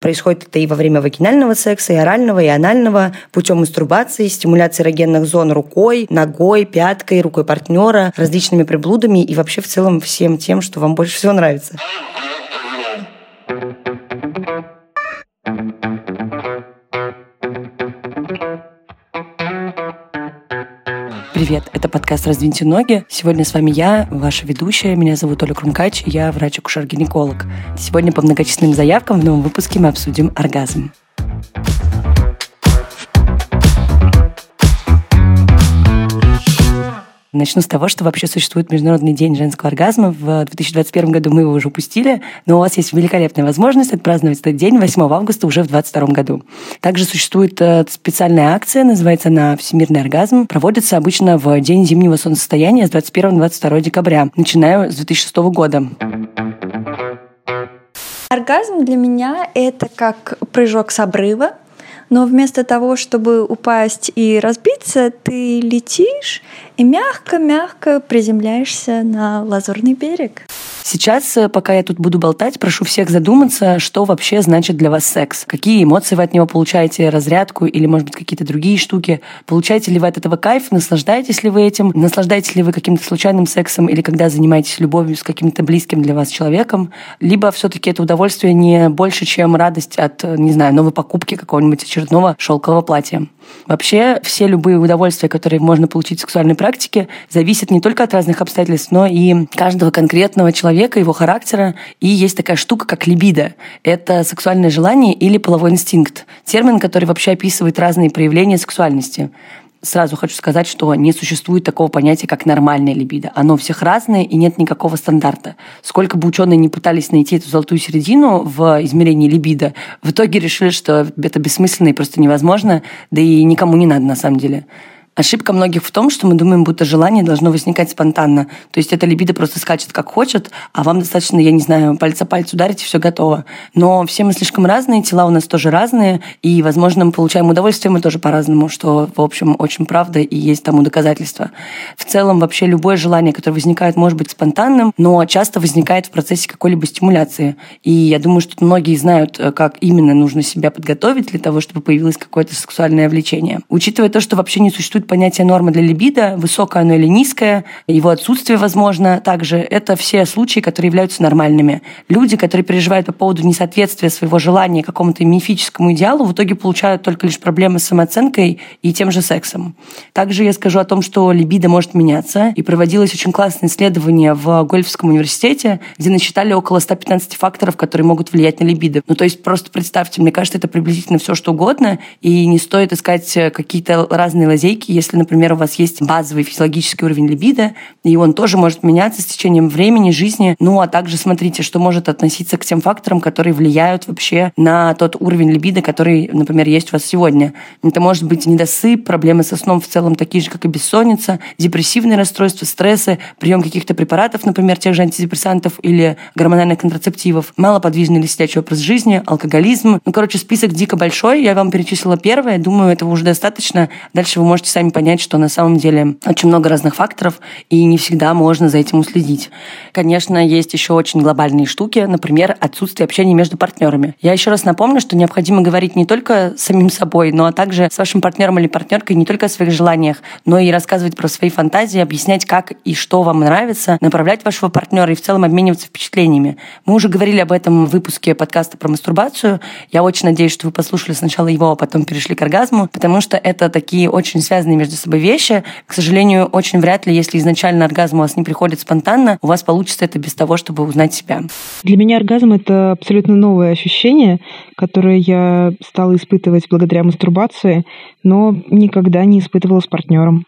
Происходит это и во время вагинального секса, и орального, и анального, путем мастурбации, стимуляции эрогенных зон рукой, ногой, пяткой, рукой партнера, различными приблудами и вообще в целом всем тем, что вам больше всего нравится. Привет, это подкаст «Раздвиньте ноги». Сегодня с вами я, ваша ведущая. Меня зовут Оля Крумкач, я врач-акушер-гинеколог. Сегодня по многочисленным заявкам в новом выпуске мы обсудим оргазм. Начну с того, что вообще существует Международный день женского оргазма. В 2021 году мы его уже упустили, но у вас есть великолепная возможность отпраздновать этот день 8 августа уже в 2022 году. Также существует э, специальная акция, называется она «Всемирный оргазм». Проводится обычно в день зимнего солнцестояния с 21-22 декабря, начиная с 2006 года. Оргазм для меня — это как прыжок с обрыва, но вместо того, чтобы упасть и разбиться, ты летишь и мягко-мягко приземляешься на лазурный берег. Сейчас, э, пока я тут буду болтать, прошу всех задуматься, что вообще значит для вас секс. Какие эмоции вы от него получаете, разрядку или, может быть, какие-то другие штуки. Получаете ли вы от этого кайф, наслаждаетесь ли вы этим, наслаждаетесь ли вы каким-то случайным сексом или когда занимаетесь любовью с каким-то близким для вас человеком. Либо все таки это удовольствие не больше, чем радость от, не знаю, новой покупки какого-нибудь очередного шелкового платья. Вообще, все любые удовольствия, которые можно получить в сексуальной практике, зависят не только от разных обстоятельств, но и каждого конкретного человека, его характера. И есть такая штука, как либидо. Это сексуальное желание или половой инстинкт. Термин, который вообще описывает разные проявления сексуальности. Сразу хочу сказать, что не существует такого понятия, как нормальная либидо. Оно у всех разное, и нет никакого стандарта. Сколько бы ученые не пытались найти эту золотую середину в измерении либидо, в итоге решили, что это бессмысленно и просто невозможно, да и никому не надо на самом деле. Ошибка многих в том, что мы думаем, будто желание должно возникать спонтанно. То есть эта либидо просто скачет как хочет, а вам достаточно, я не знаю, пальца пальц ударить, и все готово. Но все мы слишком разные, тела у нас тоже разные, и, возможно, мы получаем удовольствие мы тоже по-разному, что, в общем, очень правда, и есть тому доказательства. В целом, вообще любое желание, которое возникает, может быть спонтанным, но часто возникает в процессе какой-либо стимуляции. И я думаю, что многие знают, э, как именно нужно себя подготовить для того, чтобы появилось какое-то сексуальное влечение. Учитывая то, что вообще не существует понятие нормы для либидо, высокое оно или низкое, его отсутствие, возможно, также это все случаи, которые являются нормальными. Люди, которые переживают по поводу несоответствия своего желания какому-то мифическому идеалу, в итоге получают только лишь проблемы с самооценкой и тем же сексом. Также я скажу о том, что либидо может меняться, и проводилось очень классное исследование в Гольфском университете, где насчитали около 115 факторов, которые могут влиять на либидо. Ну, то есть просто представьте, мне кажется, это приблизительно все, что угодно, и не стоит искать какие-то разные лазейки, если, например, у вас есть базовый физиологический уровень либидо, и он тоже может меняться с течением времени, жизни. Ну, а также смотрите, что может относиться к тем факторам, которые влияют вообще на тот уровень либидо, который, например, есть у вас сегодня. Это может быть недосып, проблемы со сном в целом такие же, как и бессонница, депрессивные расстройства, стрессы, прием каких-то препаратов, например, тех же антидепрессантов или гормональных контрацептивов, малоподвижный или сидячий образ жизни, алкоголизм. Ну, короче, список дико большой. Я вам перечислила первое. Думаю, этого уже достаточно. Дальше вы можете сами сами понять, что на самом деле очень много разных факторов, и не всегда можно за этим уследить. Конечно, есть еще очень глобальные штуки, например, отсутствие общения между партнерами. Я еще раз напомню, что необходимо говорить не только с самим собой, но также с вашим партнером или партнеркой не только о своих желаниях, но и рассказывать про свои фантазии, объяснять, как и что вам нравится, направлять вашего партнера и в целом обмениваться впечатлениями. Мы уже говорили об этом в выпуске подкаста про мастурбацию. Я очень надеюсь, что вы послушали сначала его, а потом перешли к оргазму, потому что это такие очень связанные между собой вещи. К сожалению, очень вряд ли, если изначально оргазм у вас не приходит спонтанно, у вас получится это без того, чтобы узнать себя. Для меня оргазм — это абсолютно новое ощущение, которое я стала испытывать благодаря мастурбации, но никогда не испытывала с партнером.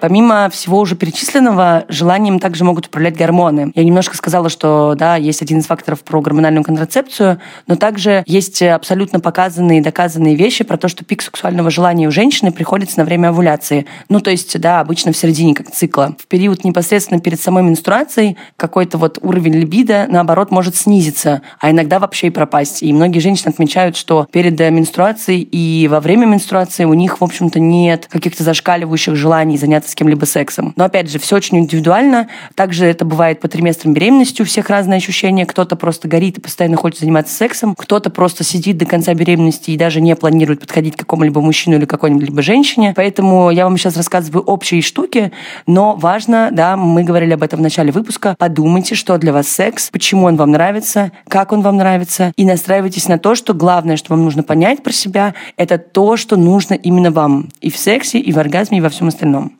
Помимо всего уже перечисленного, желанием также могут управлять гормоны. Я немножко сказала, что да, есть один из факторов про гормональную контрацепцию, но также есть абсолютно показанные и доказанные вещи про то, что пик сексуального желания у женщины приходится на время овуляции. Ну, то есть, да, обычно в середине как цикла. В период непосредственно перед самой менструацией какой-то вот уровень либидо, наоборот, может снизиться, а иногда вообще и пропасть. И многие женщины отмечают, что перед менструацией и во время менструации у них, в общем-то, нет каких-то зашкаливающих желаний заняться заниматься с кем-либо сексом. Но опять же, все очень индивидуально. Также это бывает по триместрам беременности, у всех разные ощущения. Кто-то просто горит и постоянно хочет заниматься сексом, кто-то просто сидит до конца беременности и даже не планирует подходить к какому-либо мужчину или какой-либо женщине. Поэтому я вам сейчас рассказываю общие штуки, но важно, да, мы говорили об этом в начале выпуска, подумайте, что для вас секс, почему он вам нравится, как он вам нравится, и настраивайтесь на то, что главное, что вам нужно понять про себя, это то, что нужно именно вам и в сексе, и в оргазме, и во всем остальном.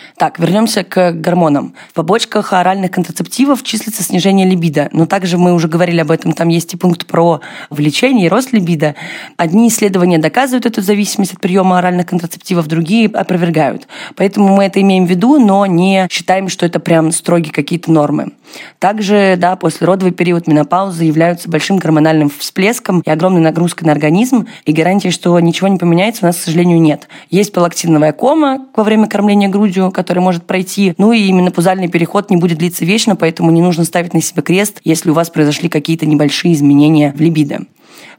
Так, вернемся к гормонам. В побочках оральных контрацептивов числится снижение либидо, но также мы уже говорили об этом, там есть и пункт про влечение и рост либидо. Одни исследования доказывают эту зависимость от приема оральных контрацептивов, другие опровергают. Поэтому мы это имеем в виду, но не считаем, что это прям строгие какие-то нормы. Также, да, после родовый период менопаузы являются большим гормональным всплеском и огромной нагрузкой на организм, и гарантии, что ничего не поменяется, у нас, к сожалению, нет. Есть палактиновая кома во время кормления грудью, которая который может пройти. Ну и именно пузальный переход не будет длиться вечно, поэтому не нужно ставить на себя крест, если у вас произошли какие-то небольшие изменения в либидо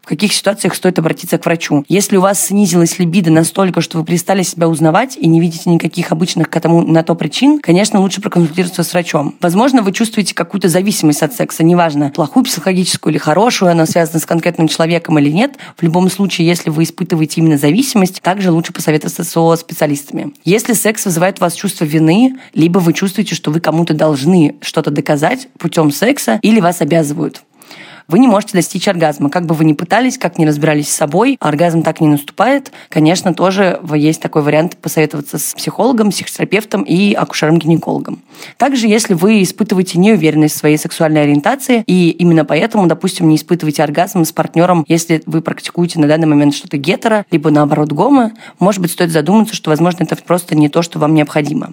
в каких ситуациях стоит обратиться к врачу. Если у вас снизилась либидо настолько, что вы перестали себя узнавать и не видите никаких обычных к этому на то причин, конечно, лучше проконсультироваться с врачом. Возможно, вы чувствуете какую-то зависимость от секса, неважно, плохую психологическую или хорошую, она связана с конкретным человеком или нет. В любом случае, если вы испытываете именно зависимость, также лучше посоветоваться со специалистами. Если секс вызывает у вас чувство вины, либо вы чувствуете, что вы кому-то должны что-то доказать путем секса, или вас обязывают вы не можете достичь оргазма. Как бы вы ни пытались, как ни разбирались с собой, оргазм так не наступает. Конечно, тоже есть такой вариант посоветоваться с психологом, психотерапевтом и акушером-гинекологом. Также, если вы испытываете неуверенность в своей сексуальной ориентации, и именно поэтому, допустим, не испытываете оргазм с партнером, если вы практикуете на данный момент что-то гетеро, либо наоборот гомо, может быть, стоит задуматься, что, возможно, это просто не то, что вам необходимо.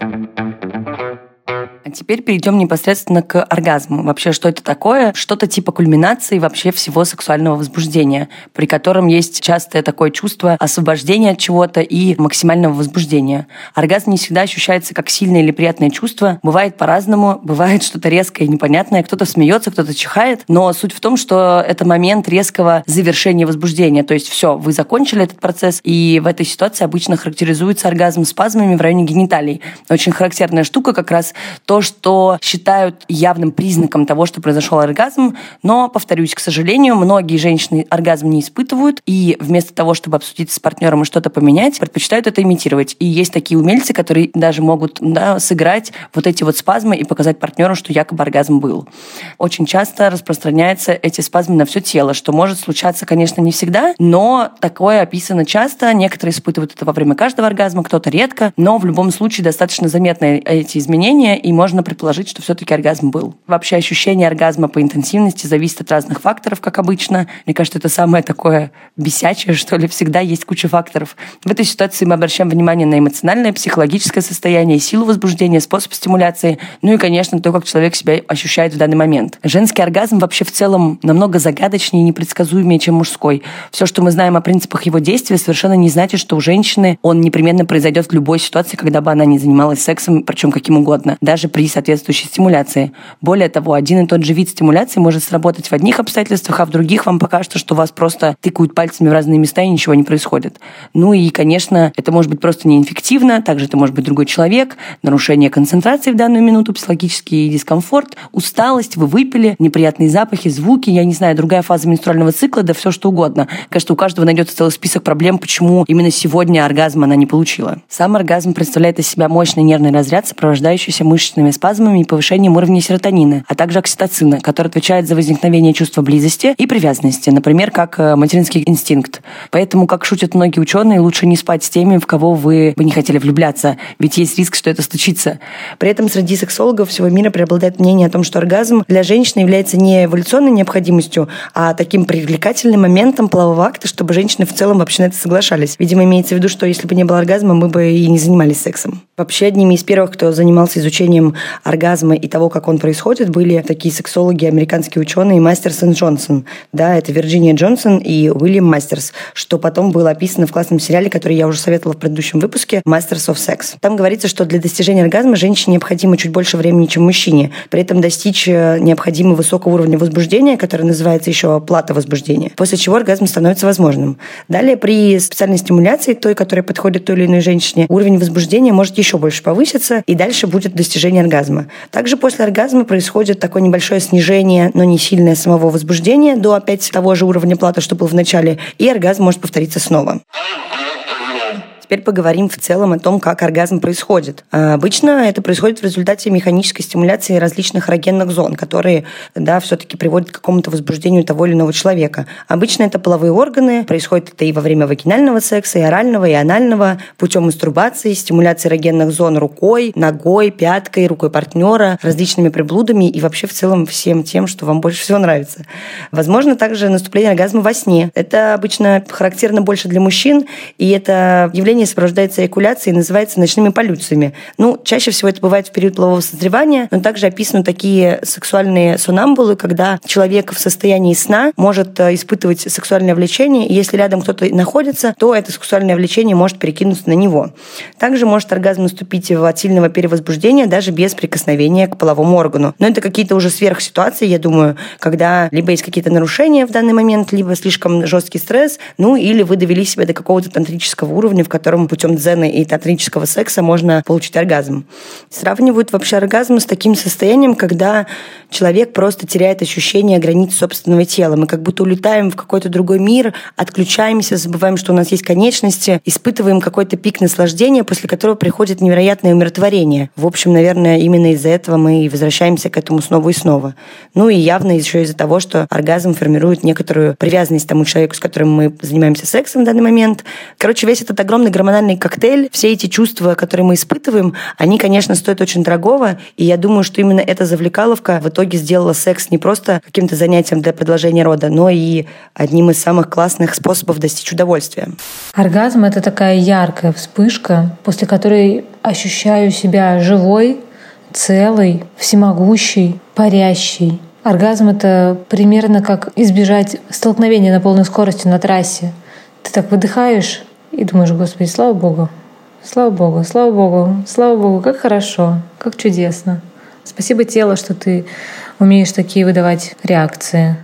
А теперь перейдем непосредственно к оргазму. Вообще, что это такое? Что-то типа кульминации вообще всего сексуального возбуждения, при котором есть частое такое чувство освобождения от чего-то и максимального возбуждения. Оргазм не всегда ощущается как сильное или приятное чувство. Бывает по-разному, бывает что-то резкое и непонятное. Кто-то смеется, кто-то чихает. Но суть в том, что это момент резкого завершения возбуждения. То есть все, вы закончили этот процесс, и в этой ситуации обычно характеризуется оргазм спазмами в районе гениталий. Очень характерная штука как раз то, что считают явным признаком того, что произошел оргазм. Но, повторюсь, к сожалению, многие женщины оргазм не испытывают, и вместо того, чтобы обсудить с партнером и что-то поменять, предпочитают это имитировать. И есть такие умельцы, которые даже могут да, сыграть вот эти вот спазмы и показать партнеру, что якобы оргазм был. Очень часто распространяются эти спазмы на все тело, что может случаться, конечно, не всегда, но такое описано часто. Некоторые испытывают это во время каждого оргазма, кто-то редко, но в любом случае достаточно заметны эти изменения, и можно можно предположить, что все-таки оргазм был. Вообще ощущение оргазма по интенсивности зависит от разных факторов, как обычно. Мне кажется, это самое такое бесячее, что ли. Всегда есть куча факторов. В этой ситуации мы обращаем внимание на эмоциональное, психологическое состояние, силу возбуждения, способ стимуляции, ну и, конечно, то, как человек себя ощущает в данный момент. Женский оргазм вообще в целом намного загадочнее и непредсказуемее, чем мужской. Все, что мы знаем о принципах его действия, совершенно не значит, что у женщины он непременно произойдет в любой ситуации, когда бы она не занималась сексом, причем каким угодно. Даже при соответствующей стимуляции. Более того, один и тот же вид стимуляции может сработать в одних обстоятельствах, а в других вам покажется, что вас просто тыкают пальцами в разные места и ничего не происходит. Ну и, конечно, это может быть просто неинфективно, также это может быть другой человек, нарушение концентрации в данную минуту, психологический дискомфорт, усталость, вы выпили, неприятные запахи, звуки, я не знаю, другая фаза менструального цикла, да все что угодно. Кажется, у каждого найдется целый список проблем, почему именно сегодня оргазм она не получила. Сам оргазм представляет из себя мощный нервный разряд, сопровождающийся мышечными спазмами и повышением уровня серотонина, а также окситоцина, который отвечает за возникновение чувства близости и привязанности, например, как э, материнский инстинкт. Поэтому, как шутят многие ученые, лучше не спать с теми, в кого вы бы не хотели влюбляться, ведь есть риск, что это случится. При этом среди сексологов всего мира преобладает мнение о том, что оргазм для женщины является не эволюционной необходимостью, а таким привлекательным моментом полового акта, чтобы женщины в целом вообще на это соглашались. Видимо, имеется в виду, что если бы не было оргазма, мы бы и не занимались сексом. Вообще, одними из первых, кто занимался изучением оргазма и того, как он происходит, были такие сексологи, американские ученые Мастерс и Джонсон. Да, это Вирджиния Джонсон и Уильям Мастерс, что потом было описано в классном сериале, который я уже советовала в предыдущем выпуске «Masters of Sex». Там говорится, что для достижения оргазма женщине необходимо чуть больше времени, чем мужчине. При этом достичь э, необходимо высокого уровня возбуждения, который называется еще плата возбуждения, после чего оргазм становится возможным. Далее при специальной стимуляции, той, которая подходит той или иной женщине, уровень возбуждения может еще больше повыситься, и дальше будет достижение оргазма. Также после оргазма происходит такое небольшое снижение, но не сильное самого возбуждения до опять того же уровня платы, что был в начале, и оргазм может повториться снова. Теперь поговорим в целом о том, как оргазм происходит. А, обычно это происходит в результате механической стимуляции различных эрогенных зон, которые да, все-таки приводят к какому-то возбуждению того или иного человека. Обычно это половые органы, происходит это и во время вагинального секса, и орального, и анального, путем мастурбации, стимуляции эрогенных зон рукой, ногой, пяткой, рукой партнера, различными приблудами и вообще в целом всем тем, что вам больше всего нравится. Возможно также наступление оргазма во сне. Это обычно характерно больше для мужчин, и это явление состояние сопровождается эякуляцией и называется ночными полюциями. Ну, чаще всего это бывает в период полового созревания, но также описаны такие сексуальные сонамбулы, когда человек в состоянии сна может э, испытывать сексуальное влечение, и если рядом кто-то находится, то это сексуальное влечение может перекинуться на него. Также может оргазм наступить от сильного перевозбуждения даже без прикосновения к половому органу. Но это какие-то уже сверхситуации, я думаю, когда либо есть какие-то нарушения в данный момент, либо слишком жесткий стресс, ну или вы довели себя до какого-то тантрического уровня, в котором котором путем дзена и тантрического секса можно получить оргазм. Сравнивают вообще оргазм с таким состоянием, когда человек просто теряет ощущение границ собственного тела. Мы как будто улетаем в какой-то другой мир, отключаемся, забываем, что у нас есть конечности, испытываем какой-то пик наслаждения, после которого приходит невероятное умиротворение. В общем, наверное, именно из-за этого мы и возвращаемся к этому снова и снова. Ну и явно еще из-за того, что оргазм формирует некоторую привязанность тому человеку, с которым мы занимаемся сексом в данный момент. Короче, весь этот огромный гормональный коктейль, все эти чувства, которые мы испытываем, они, конечно, стоят очень дорогого, и я думаю, что именно эта завлекаловка в итоге сделала секс не просто каким-то занятием для продолжения рода, но и одним из самых классных способов достичь удовольствия. Оргазм — это такая яркая вспышка, после которой ощущаю себя живой, целой, всемогущей, парящей. Оргазм — это примерно как избежать столкновения на полной скорости на трассе. Ты так выдыхаешь, и думаешь, Господи, слава Богу, слава Богу, слава Богу, слава Богу, как хорошо, как чудесно. Спасибо тело, что ты умеешь такие выдавать реакции.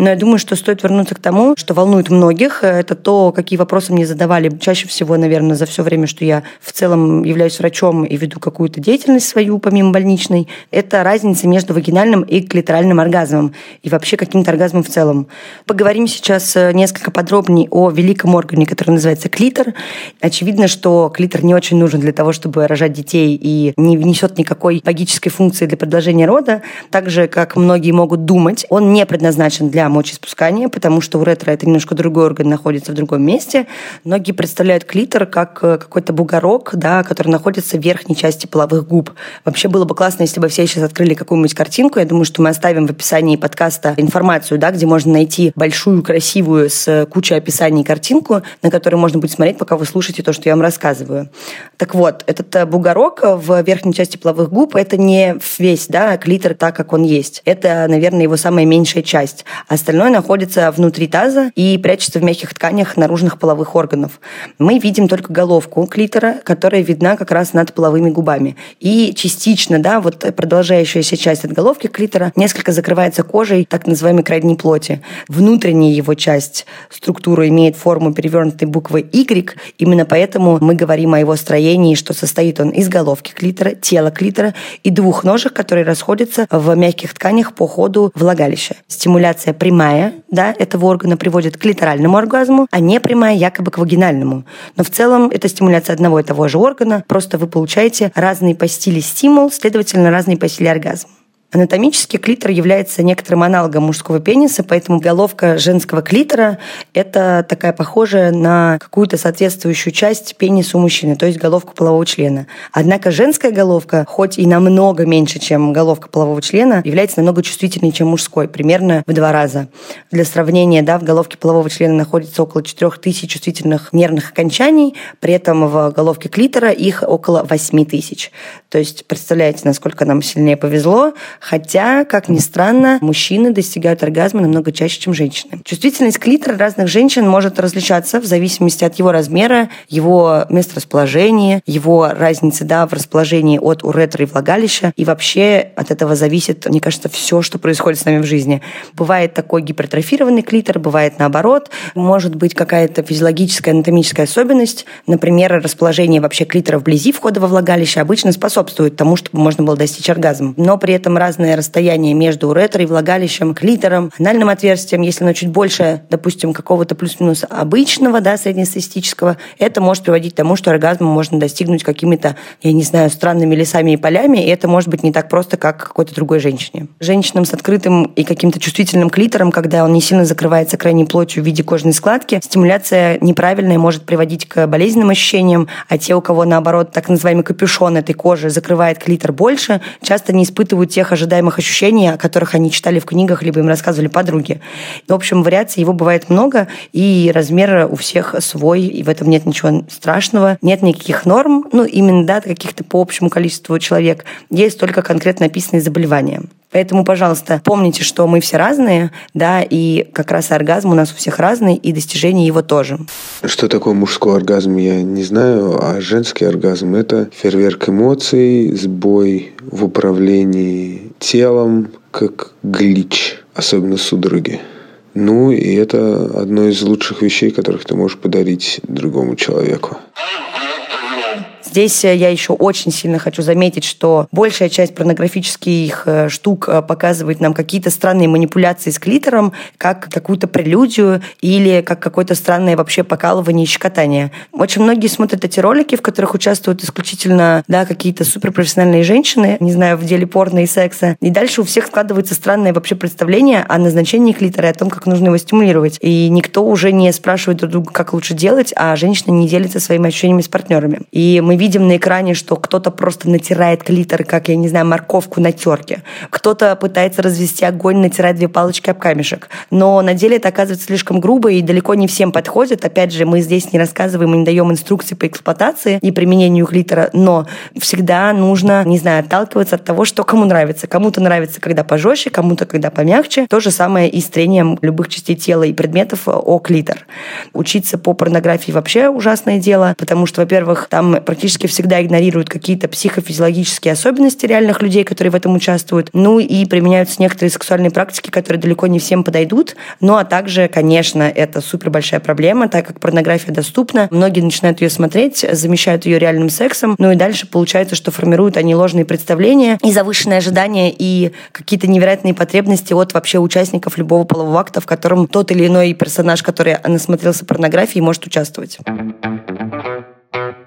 Но я думаю, что стоит вернуться к тому, что волнует многих. Это то, какие вопросы мне задавали чаще всего, наверное, за все время, что я в целом являюсь врачом и веду какую-то деятельность свою, помимо больничной. Это разница между вагинальным и клиторальным оргазмом и вообще каким-то оргазмом в целом. Поговорим сейчас э, несколько подробнее о великом органе, который называется клитор. Очевидно, что клитор не очень нужен для того, чтобы рожать детей и не внесет никакой логической функции для продолжения рода. Так же, как многие могут думать, он не предназначен для мочеиспускания, потому что уретра – это немножко другой орган, находится в другом месте. Многие представляют клитор как э, какой-то бугорок, да, который находится в верхней части половых губ. Вообще было бы классно, если бы все сейчас открыли какую-нибудь картинку. Я думаю, что мы оставим в описании подкаста информацию, да, где можно найти большую, красивую, с кучей описаний картинку, на которой можно будет смотреть, пока вы слушаете то, что я вам рассказываю. Так вот, этот э, бугорок в верхней части половых губ – это не весь да, клитор так, как он есть. Это, наверное, его самая меньшая часть. А Остальное находится внутри таза и прячется в мягких тканях наружных половых органов. Мы видим только головку клитора, которая видна как раз над половыми губами. И частично, да, вот продолжающаяся часть от головки клитора несколько закрывается кожей так называемой крайней плоти. Внутренняя его часть структуры имеет форму перевернутой буквы Y. Именно поэтому мы говорим о его строении, что состоит он из головки клитора, тела клитора и двух ножек, которые расходятся в мягких тканях по ходу влагалища. Стимуляция при прямая да, этого органа приводит к литеральному оргазму, а не прямая якобы к вагинальному. Но в целом это стимуляция одного и того же органа, просто вы получаете разные по стиле стимул, следовательно, разные по стиле оргазм. Анатомически клитор является некоторым аналогом мужского пениса, поэтому головка женского клитора – это такая похожая на какую-то соответствующую часть пениса у мужчины, то есть головку полового члена. Однако женская головка, хоть и намного меньше, чем головка полового члена, является намного чувствительнее, чем мужской, примерно в два раза. Для сравнения, да, в головке полового члена находится около 4000 чувствительных нервных окончаний, при этом в головке клитора их около 8000. То есть представляете, насколько нам сильнее повезло, хотя, как ни странно, мужчины достигают оргазма намного чаще, чем женщины. Чувствительность клитора разных женщин может различаться в зависимости от его размера, его месторасположения, его разницы да, в расположении от уретры и влагалища. И вообще от этого зависит, мне кажется, все, что происходит с нами в жизни. Бывает такой гипертрофированный клитор, бывает наоборот. Может быть какая-то физиологическая, анатомическая особенность. Например, расположение вообще клитора вблизи входа во влагалище обычно способствует тому, чтобы можно было достичь оргазма. Но при этом разное расстояние между уретрой, влагалищем, клитором, анальным отверстием, если оно чуть больше, допустим, какого-то плюс-минус обычного, да, среднестатистического, это может приводить к тому, что оргазм можно достигнуть какими-то, я не знаю, странными лесами и полями, и это может быть не так просто, как какой-то другой женщине. Женщинам с открытым и каким-то чувствительным клитором, когда он не сильно закрывается крайней плотью в виде кожной складки, стимуляция неправильная может приводить к болезненным ощущениям, а те, у кого, наоборот, так называемый капюшон этой кожи закрывает клитор больше, часто не испытывают тех ожидаемых ощущений, о которых они читали в книгах, либо им рассказывали подруги. В общем, вариаций его бывает много, и размер у всех свой, и в этом нет ничего страшного, нет никаких норм, ну, именно, да, каких-то по общему количеству человек, есть только конкретно описанные заболевания. Поэтому, пожалуйста, помните, что мы все разные, да, и как раз оргазм у нас у всех разный, и достижение его тоже. Что такое мужской оргазм, я не знаю, а женский оргазм – это фейерверк эмоций, сбой в управлении телом, как глич, особенно судороги. Ну, и это одно из лучших вещей, которых ты можешь подарить другому человеку. Здесь э, я еще очень сильно хочу заметить, что большая часть порнографических э, штук э, показывает нам какие-то странные манипуляции с клитором, как какую-то прелюдию или как какое-то странное вообще покалывание и щекотание. Очень многие смотрят эти ролики, в которых участвуют исключительно да, какие-то суперпрофессиональные женщины, не знаю, в деле порно и секса. И дальше у всех складывается странное вообще представление о назначении клитора и о том, как нужно его стимулировать. И никто уже не спрашивает друг друга, как лучше делать, а женщина не делится своими ощущениями с партнерами. И мы видим на экране, что кто-то просто натирает клитор, как, я не знаю, морковку на терке. Кто-то пытается развести огонь, натирать две палочки об камешек. Но на деле это оказывается слишком грубо и далеко не всем подходит. Опять же, мы здесь не рассказываем и не даем инструкции по эксплуатации и применению клитора, но всегда нужно, не знаю, отталкиваться от того, что кому нравится. Кому-то нравится, когда пожестче, кому-то, когда помягче. То же самое и с трением любых частей тела и предметов о клитор. Учиться по порнографии вообще ужасное дело, потому что, во-первых, там практически практически всегда игнорируют какие-то психофизиологические особенности реальных людей, которые в этом участвуют. Ну и применяются некоторые сексуальные практики, которые далеко не всем подойдут. Ну а также, конечно, это супер большая проблема, так как порнография доступна. Многие начинают ее смотреть, замещают ее реальным сексом. Ну и дальше получается, что формируют они ложные представления и завышенные ожидания, и какие-то невероятные потребности от вообще участников любого полового акта, в котором тот или иной персонаж, который насмотрелся порнографии, может участвовать.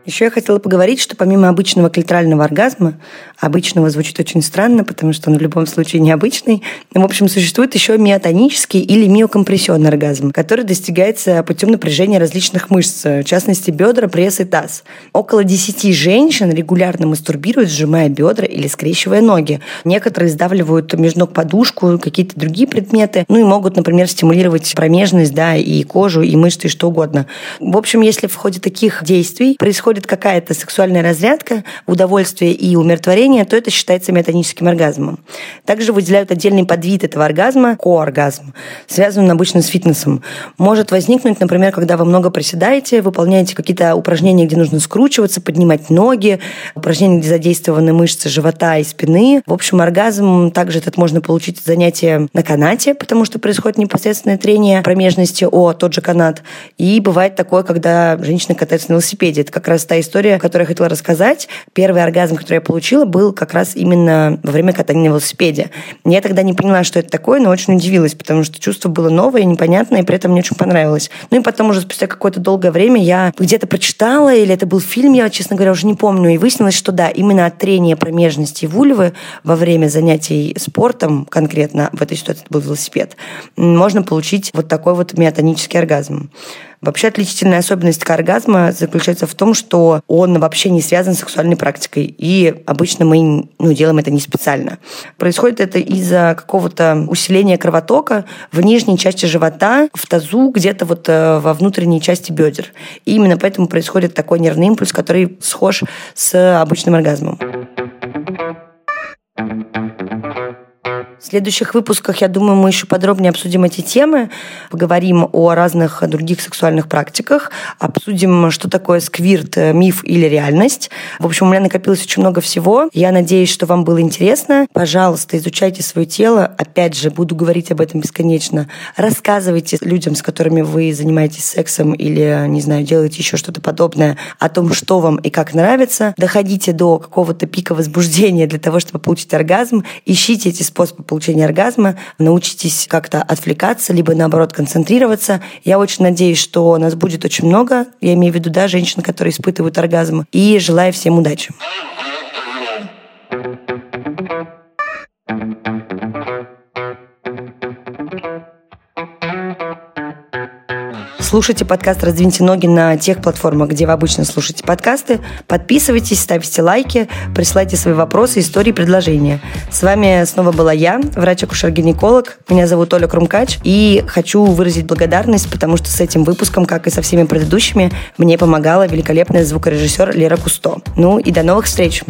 Еще я хотела поговорить, что помимо обычного клиторального оргазма, обычного звучит очень странно, потому что он в любом случае необычный, в общем, существует еще миотонический или миокомпрессионный оргазм, который достигается путем напряжения различных мышц, в частности, бедра, пресс и таз. Около 10 женщин регулярно мастурбируют, сжимая бедра или скрещивая ноги. Некоторые сдавливают между ног подушку, какие-то другие предметы, ну и могут, например, стимулировать промежность, да, и кожу, и мышцы, и что угодно. В общем, если в ходе таких действий происходит происходит какая-то сексуальная разрядка, удовольствие и умиротворение, то это считается метоническим оргазмом. Также выделяют отдельный подвид этого оргазма – кооргазм. Связан он обычно с фитнесом. Может возникнуть, например, когда вы много приседаете, выполняете какие-то упражнения, где нужно скручиваться, поднимать ноги, упражнения, где задействованы мышцы живота и спины. В общем, оргазм также этот можно получить в занятии на канате, потому что происходит непосредственное трение промежности о тот же канат. И бывает такое, когда женщина катается на велосипеде. Это как раз раз та история, которую я хотела рассказать. Первый оргазм, который я получила, был как раз именно во время катания на велосипеде. Я тогда не поняла, что это такое, но очень удивилась, потому что чувство было новое, непонятное, и при этом мне очень понравилось. Ну и потом уже спустя какое-то долгое время я где-то прочитала, или это был фильм, я, честно говоря, уже не помню, и выяснилось, что да, именно от трения промежности вульвы во время занятий спортом, конкретно в этой ситуации это был велосипед, можно получить вот такой вот миотонический оргазм. Вообще отличительная особенность оргазма заключается в том, что он вообще не связан с сексуальной практикой. И обычно мы ну, делаем это не специально. Происходит это из-за какого-то усиления кровотока в нижней части живота, в тазу, где-то вот э, во внутренней части бедер. И именно поэтому происходит такой нервный импульс, который схож с обычным оргазмом. В следующих выпусках, я думаю, мы еще подробнее обсудим эти темы, поговорим о разных других сексуальных практиках, обсудим, что такое сквирт, э, миф или реальность. В общем, у меня накопилось очень много всего. Я надеюсь, что вам было интересно. Пожалуйста, изучайте свое тело. Опять же, буду говорить об этом бесконечно. Рассказывайте людям, с которыми вы занимаетесь сексом или, не знаю, делаете еще что-то подобное, о том, что вам и как нравится. Доходите до какого-то пика возбуждения для того, чтобы получить оргазм. Ищите эти способы получения оргазма, научитесь как-то отвлекаться, либо наоборот концентрироваться. Я очень надеюсь, что нас будет очень много, я имею в виду, да, женщин, которые испытывают оргазм, и желаю всем удачи. Слушайте подкаст «Раздвиньте ноги» на тех платформах, где вы обычно слушаете подкасты. Подписывайтесь, ставьте лайки, присылайте свои вопросы, истории, предложения. С вами снова была я, врач-акушер-гинеколог. Меня зовут Оля Крумкач. И хочу выразить благодарность, потому что с этим выпуском, как и со всеми предыдущими, мне помогала великолепная звукорежиссер Лера Кусто. Ну и до новых встреч!